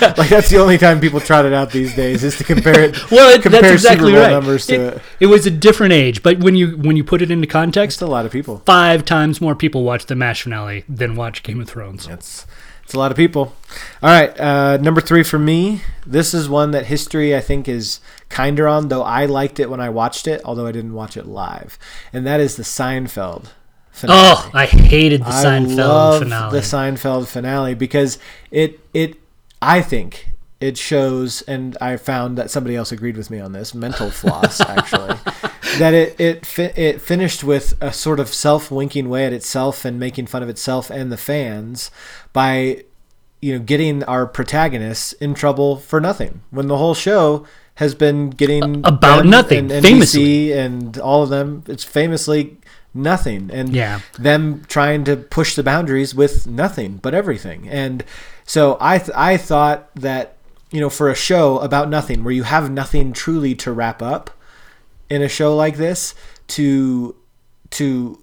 Like that's the only time people trot it out these days is to compare it. Well, it, compare that's exactly Super Bowl right. numbers to it, it. it was a different age, but when you when you put it into context, It's a lot of people. five times more people watched the Mash finale than watched Game of Thrones. That's it's a lot of people. All right, uh, number three for me. This is one that history I think is kinder on, though I liked it when I watched it, although I didn't watch it live, and that is the Seinfeld. Finale. Oh, I hated the I Seinfeld love finale. the Seinfeld finale because it it I think it shows, and I found that somebody else agreed with me on this mental floss actually that it it fi- it finished with a sort of self winking way at itself and making fun of itself and the fans by you know getting our protagonists in trouble for nothing when the whole show has been getting About nothing, and famously. NBC and all of them it's famously nothing and Yeah. them trying to push the boundaries with nothing but everything. And so I th- I thought that you know for a show about nothing where you have nothing truly to wrap up in a show like this to to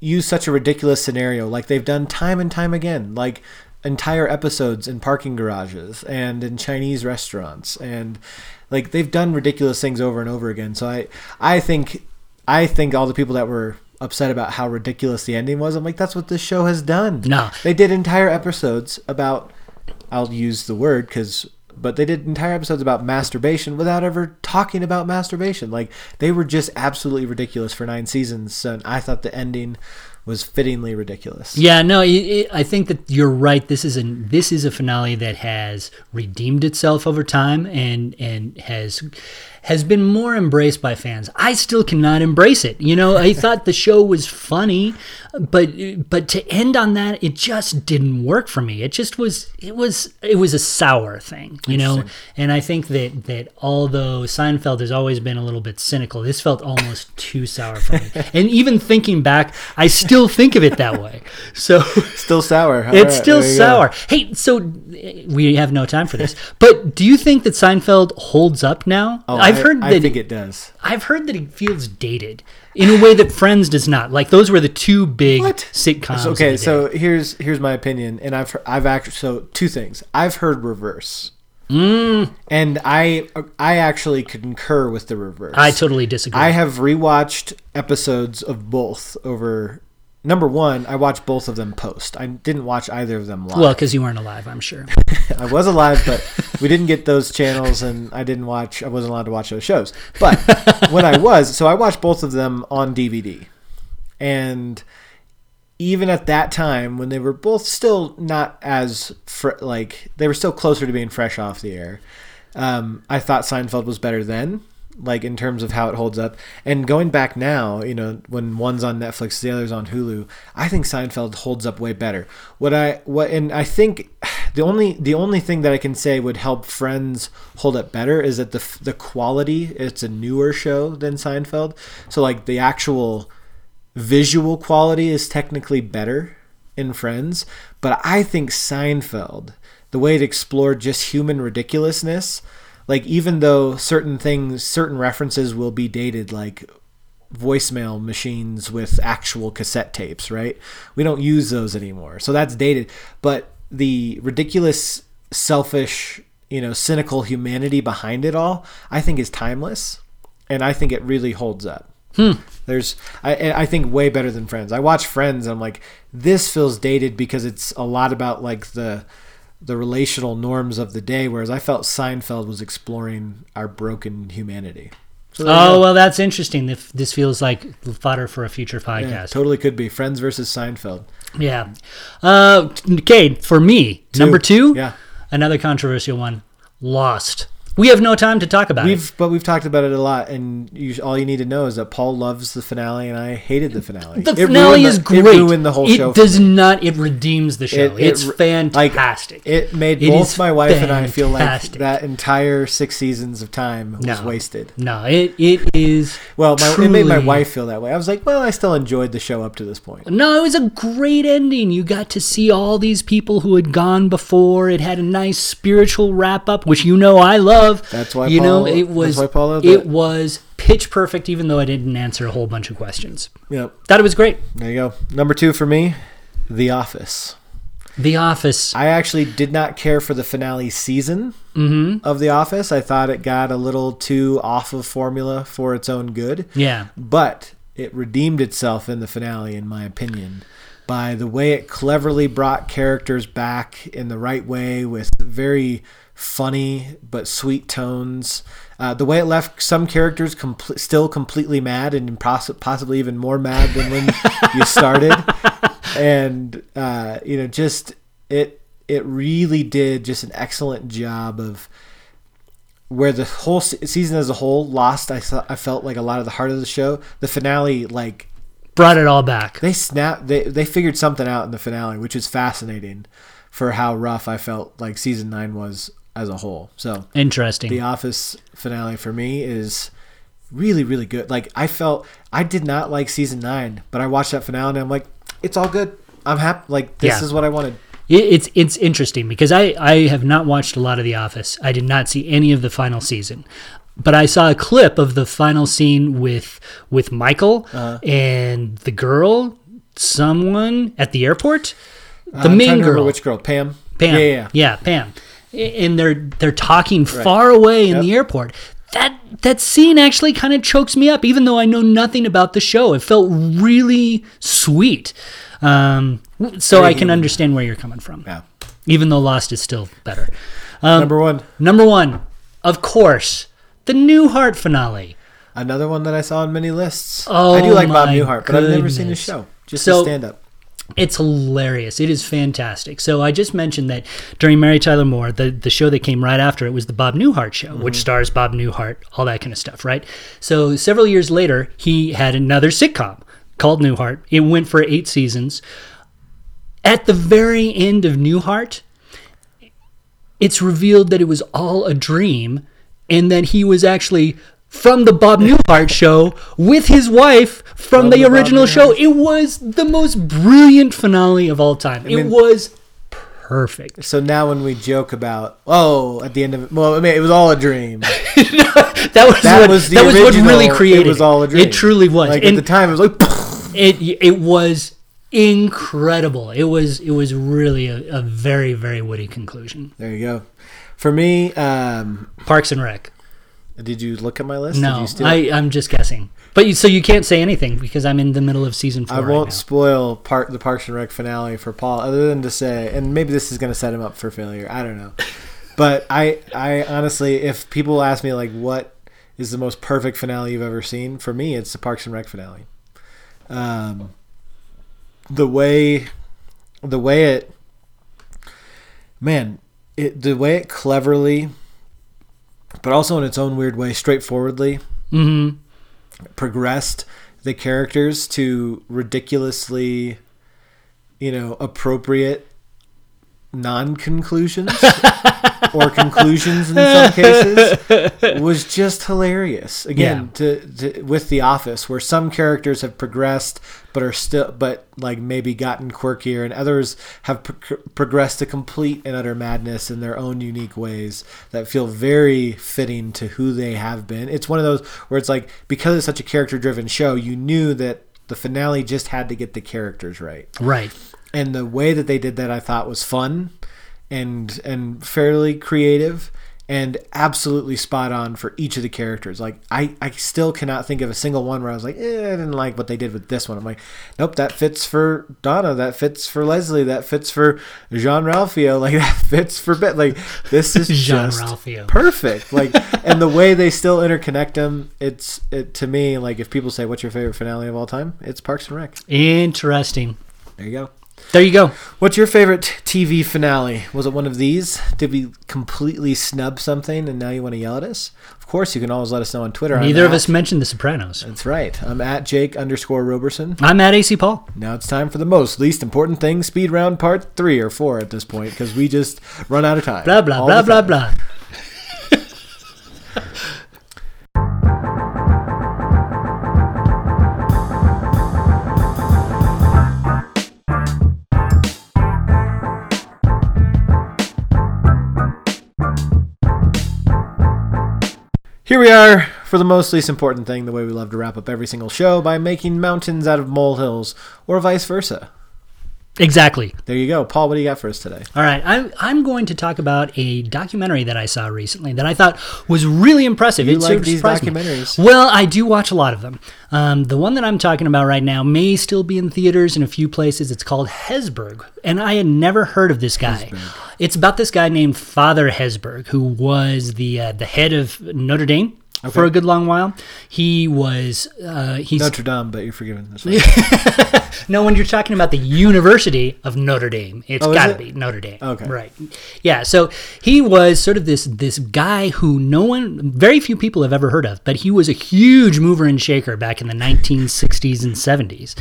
use such a ridiculous scenario. Like they've done time and time again like entire episodes in parking garages and in Chinese restaurants. And like they've done ridiculous things over and over again. So I I think I think all the people that were upset about how ridiculous the ending was I'm like that's what this show has done. No. they did entire episodes about I'll use the word cuz but they did entire episodes about masturbation without ever talking about masturbation. Like they were just absolutely ridiculous for nine seasons, and I thought the ending was fittingly ridiculous. Yeah, no, it, it, I think that you're right. This is a this is a finale that has redeemed itself over time and and has has been more embraced by fans. I still cannot embrace it. You know, I thought the show was funny, but but to end on that, it just didn't work for me. It just was it was it was a sour thing, you know. And I think that that although Seinfeld has always been a little bit cynical, this felt almost too sour for me. And even thinking back, I still think of it that way. So Still sour. All it's right, still you go. sour. Hey, so uh, we have no time for this, but do you think that Seinfeld holds up now? Oh, I've heard I that think it does. I've heard that it feels dated in a way that Friends does not. Like those were the two big What? sitcoms. Okay, so here's here's my opinion, and I've I've actually so two things. I've heard reverse, Mm. and I I actually concur with the reverse. I totally disagree. I have rewatched episodes of both over. Number one, I watched both of them post. I didn't watch either of them live. well, because you weren't alive, I'm sure. I was alive, but we didn't get those channels, and I didn't watch. I wasn't allowed to watch those shows. But when I was, so I watched both of them on DVD, and even at that time, when they were both still not as fr- like they were still closer to being fresh off the air, um, I thought Seinfeld was better then. Like in terms of how it holds up, and going back now, you know, when one's on Netflix, the other's on Hulu, I think Seinfeld holds up way better. What I what and I think the only the only thing that I can say would help Friends hold up better is that the the quality it's a newer show than Seinfeld, so like the actual visual quality is technically better in Friends, but I think Seinfeld, the way it explored just human ridiculousness, like even though certain things, certain references will be dated, like voicemail machines with actual cassette tapes, right? We don't use those anymore. So that's dated. But the ridiculous, selfish, you know, cynical humanity behind it all, I think is timeless. And I think it really holds up. Hmm. There's, I, I think, way better than Friends. I watch Friends, and I'm like, this feels dated because it's a lot about like the, the relational norms of the day, whereas I felt Seinfeld was exploring our broken humanity. So Oh well, that's interesting. If this feels like fodder for a future Yeah, podcast. totally could be Friends versus Seinfeld. Yeah. Uh, okay, for me, number two, Yeah, another controversial one, Lost. We have no time to talk about it. we've but we've talked about it a lot, and you, all you need to know is that Paul loves the finale, and I hated the finale. The It finale is the- great. It ruined the whole it show. for does not. It redeems the show. It- it it's re- like, fantastic. It made It both my wife and I feel like that entire six seasons of time was No. wasted. no, it it is. Well, my, it made my wife feel that way. I was like, well, I still enjoyed the show up to this point. No, it was a great ending. You got to see all these people who had gone before. It had a nice spiritual wrap up, which you know I love. That's why you know Paul- it that's was. it it. was pitch perfect, even though I didn't answer a whole bunch of questions. Yep. Thought it was great. There you go. Number two for me, The Office. The Office. I actually did not care for the finale season Mm-hmm. of The Office. I thought it got a little too off of formula for its own good. Yeah. but it redeemed itself in the finale, in my opinion, by the way it cleverly brought characters back in the right way with very funny but sweet tones. Uh, the way it left some characters compl- still completely mad and poss- possibly even more mad than when you started, and uh, you know, just it it really did just an excellent job of where the whole se- season as a whole lost. I thought I felt like a lot of the heart of the show. The finale, like Brought it all back. they snapped, they they figured something out in the finale, which is fascinating for how rough I felt like season nine was as a whole. So Interesting. the Office finale for me is really really good. Like I felt I did not like season nine, but I watched that finale and I'm like, it's all good. I'm happy. Like this Yeah. is what I wanted. It's it's interesting because I I have not watched a lot of The Office. I did not see any of the final season, but I saw a clip of the final scene with with Michael Uh-huh. and the girl, someone at the airport, the I'm main girl, which girl? Pam. Pam. Yeah, yeah. Pam. And they're they're talking far away in Yep. the airport. That that scene actually kind of chokes me up, even though I know nothing about the show. It felt really sweet. Um, so Very I can understand where you're coming from Yeah. even though Lost is still better. Um, Number one. number one, of course, the Newhart finale. Another one that I saw on many lists. Oh I do oh like Bob my Newhart, but I've never seen his goodness. show. Just So- a stand up. It's hilarious. It is fantastic. So I just mentioned that during Mary Tyler Moore, the, the show that came right after it was the Bob Newhart show, mm-hmm. which stars Bob Newhart, all that kind of stuff, right? So several years later, he had another sitcom called Newhart. It went for eight seasons. At the very end of Newhart, it's revealed that it was all a dream and then he was actually from the Bob Newhart show with his wife from, From the, the original show. It was the most brilliant finale of all time. it mean- was perfect. So now when we joke about, oh, at the end of it, well, I mean, it was all a dream. That was That what, was the that was what really created It was all a dream. It truly was. Like and at the time, it was like, it it was incredible. It was it was really a, a very very witty conclusion. there you go. For me, um, Parks and Rec. did you look at my list? did No? I I'm just guessing. But you, so you can't say anything because I'm in the middle of season four. I won't now. spoil part the Parks and Rec finale for Paul, other than to say, and maybe this is going to set him up for failure. I don't know, but I, I honestly, if people ask me like, what is the most perfect finale you've ever seen? For me, it's the Parks and Rec finale. Um, the way, the way it, man, it the way it cleverly, but also in its own weird way, straightforwardly mm-hmm. progressed the characters to ridiculously, you know, appropriate non-conclusions. or conclusions in some cases was just hilarious. Again, to, to with The Office, where some characters have progressed but are still, but like maybe gotten quirkier, and others have pro- progressed to complete and utter madness in their own unique ways that feel very fitting to who they have been. It's one of those where it's like because it's such a character-driven show, you knew that the finale just had to get the characters right Right. and the way that they did that I thought was fun and and fairly creative and absolutely spot on for each of the characters. Like I, I still cannot think of a single one where I was like, eh, I didn't like what they did with this one. I'm like, nope, that fits for Donna, that fits for Leslie, that fits for Jean Ralphio, like that fits for Bit. Like this is Jean just Ralphio. perfect. Like and the way they still interconnect them, it's it to me like if people say what's your favorite finale of all time, it's Parks and Rec. Interesting. There you go. There you go. What's your favorite TV finale? Was it one of these? Did we completely snub something and now you want to yell at us? Of course, you can always let us know on Twitter. I'm Neither of at- us mentioned The Sopranos. That's right. I'm at Jake underscore Roberson. I'm at AC Paul. Now it's time for the most least important thing speed round part three or four at this point because we just run out of time. Blah blah All blah blah blah. Here we are for the most least important thing, the way we love to wrap up every single show by making mountains out of molehills or vice versa. Exactly. There you go. Paul, what do you got for us today? All right, I'm, I'm going to talk about a documentary that I saw recently that I thought was really impressive. You It like these surprised me. documentaries? Well, I do watch a lot of them. Um, the one that I'm talking about right now may still be in theaters in a few places. It's called Hesburgh, and I had never heard of this guy. It's about this guy named Father Hesburgh, who was the uh, the head of Notre Dame. For a good long while, he was. Uh, he's Notre Dame, but you're forgiven. That's right. no, when you're talking about the University of Notre Dame, it's Oh, got to it? be Notre Dame. Okay. Right. Yeah. So he was sort of this this guy who no one, very few people have ever heard of, but he was a huge mover and shaker back in the 1960s and 70s.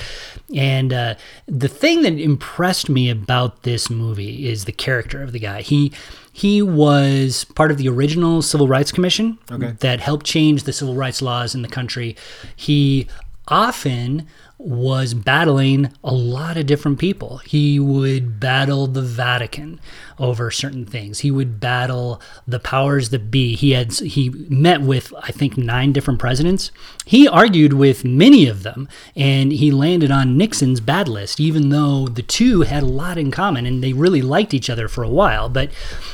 And uh, the thing that impressed me about this movie is the character of the guy. He he was part of the original Civil Rights Commission Okay. that helped change the civil rights laws in the country. He often was battling a lot of different people. He would battle the Vatican over certain things. He would battle the powers that be. He had he met with I think 9 different presidents. He argued with many of them and he landed on Nixon's bad list even though the two had a lot in common and they really liked each other for a while. But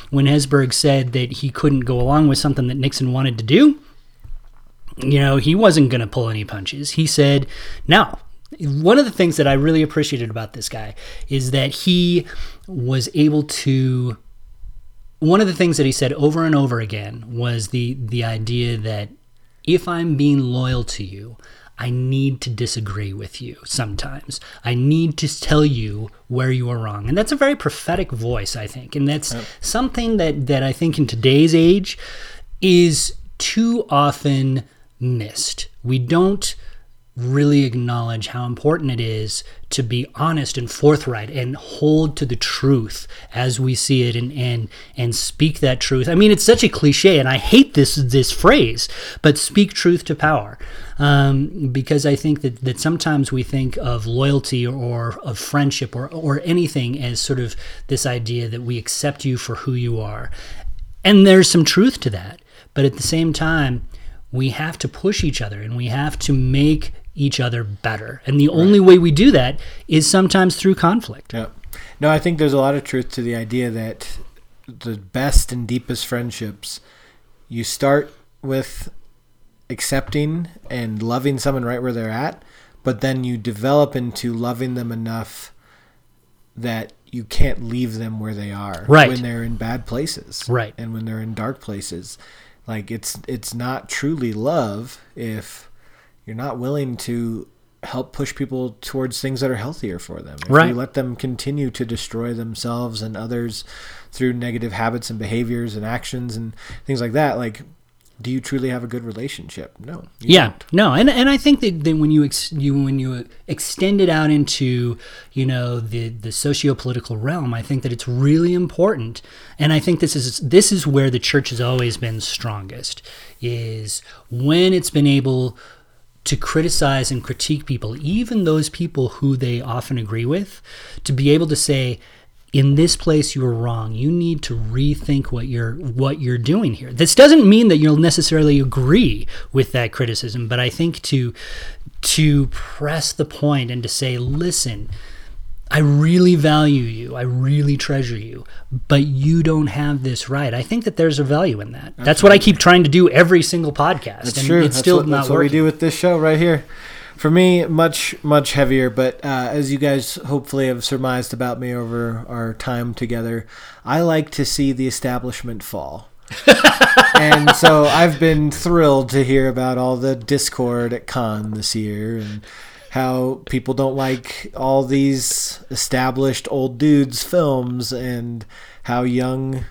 when Hesburgh said that he couldn't go along with something that Nixon wanted to do, you know, he wasn't going to pull any punches. He said, no. One of the things that I really appreciated about this guy is that he was able to. One of the things that he said over and over again was the the idea that if I'm being loyal to you, I need to disagree with you sometimes. I need to tell you where you are wrong. And that's a very prophetic voice, I think. And that's something that, that I think in today's age is too often missed. We don't really acknowledge how important it is to be honest and forthright and hold to the truth as we see it and and and speak that truth. I mean, it's such a cliche, and I hate this this phrase, but speak truth to power, um, because I think that that sometimes we think of loyalty or of friendship or or anything as sort of this idea that we accept you for who you are, and there's some truth to that, but at the same time we have to push each other and we have to make each other better. And the only way we do that is sometimes through conflict. Yeah. No, I think there's a lot of truth to the idea that the best and deepest friendships, you start with accepting and loving someone right where they're at, but then you develop into loving them enough that you can't leave them where they are Right. when they're in bad places Right. and when they're in dark places like it's it's not truly love if you're not willing to help push people towards things that are healthier for them. If Right. you let them continue to destroy themselves and others through negative habits and behaviors and actions and things like that, like do you truly have a good relationship? No. Yeah, don't. no, and and I think that, that when you ex, you when you extend it out into you know the the socio political realm, I think that it's really important, and I think this is this is where the church has always been strongest, is when it's been able to criticize and critique people, even those people who they often agree with, to be able to say. In this place, you are wrong. You need to rethink what you're what you're doing here. This doesn't mean that you'll necessarily agree with that criticism, but I think to to press the point and to say, listen, I really value you. I really treasure you, but you don't have this right. I think that there's a value in that. That's what I keep trying to do every single podcast, That's and true. it's that's still what, not that's what we do with this show right here. For me, much much heavier. But uh, as you guys hopefully have surmised about me over our time together, I like to see the establishment fall. and so I've been thrilled to hear about all the discord at Cannes this year and how people don't like all these established old dudes films and how young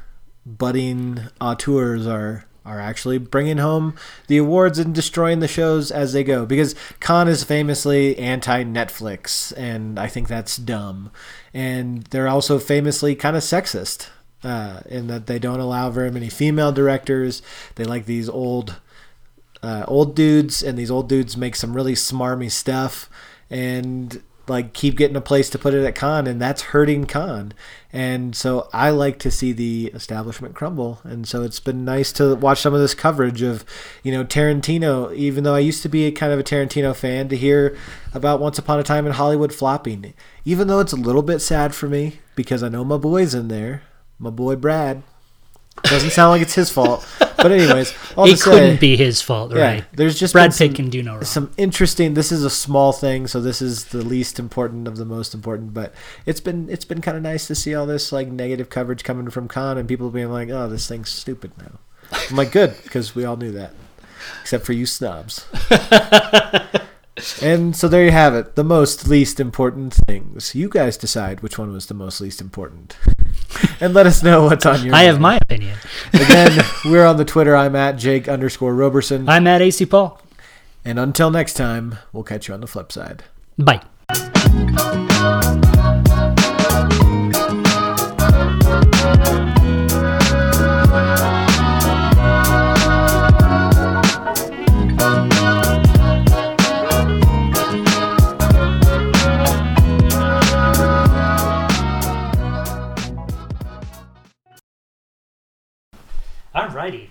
budding auteurs are are actually bringing home the awards and destroying the shows as they go. Because Cannes is famously anti Netflix and I think that's dumb. And they're also famously kind of sexist uh, in that they don't allow very many female directors. They like these old uh, old dudes, and these old dudes make some really smarmy stuff, and like keep getting a place to put it at Cannes, and that's hurting Cannes. And so I like to see the establishment crumble, and so it's been nice to watch some of this coverage of, you know, Tarantino. Even though I used to be a kind of a Tarantino fan, to hear about Once Upon a Time in Hollywood flopping, even though it's a little bit sad for me because I know my boy's in there, my boy Brad. Doesn't sound like it's his fault, but anyways, all It say- couldn't be his fault, yeah, right? There's just Brad some, Pitt can do no wrong. some interesting. This is a small thing, so this is the least important of the most important. But it's been it's been kind of nice to see all this like negative coverage coming from Cannes and people being like, "Oh, this thing's stupid now." I'm like, "Good," because we all knew that, except for you snobs. and so there you have it. The most least important things. You guys decide which one was the most least important, and let us know what's on your. I have my opinion. Again, we're on the Twitter. I'm at Jake underscore Roberson. I'm at AC Paul. And until next time, we'll catch you on the flip side. Bye. Alrighty.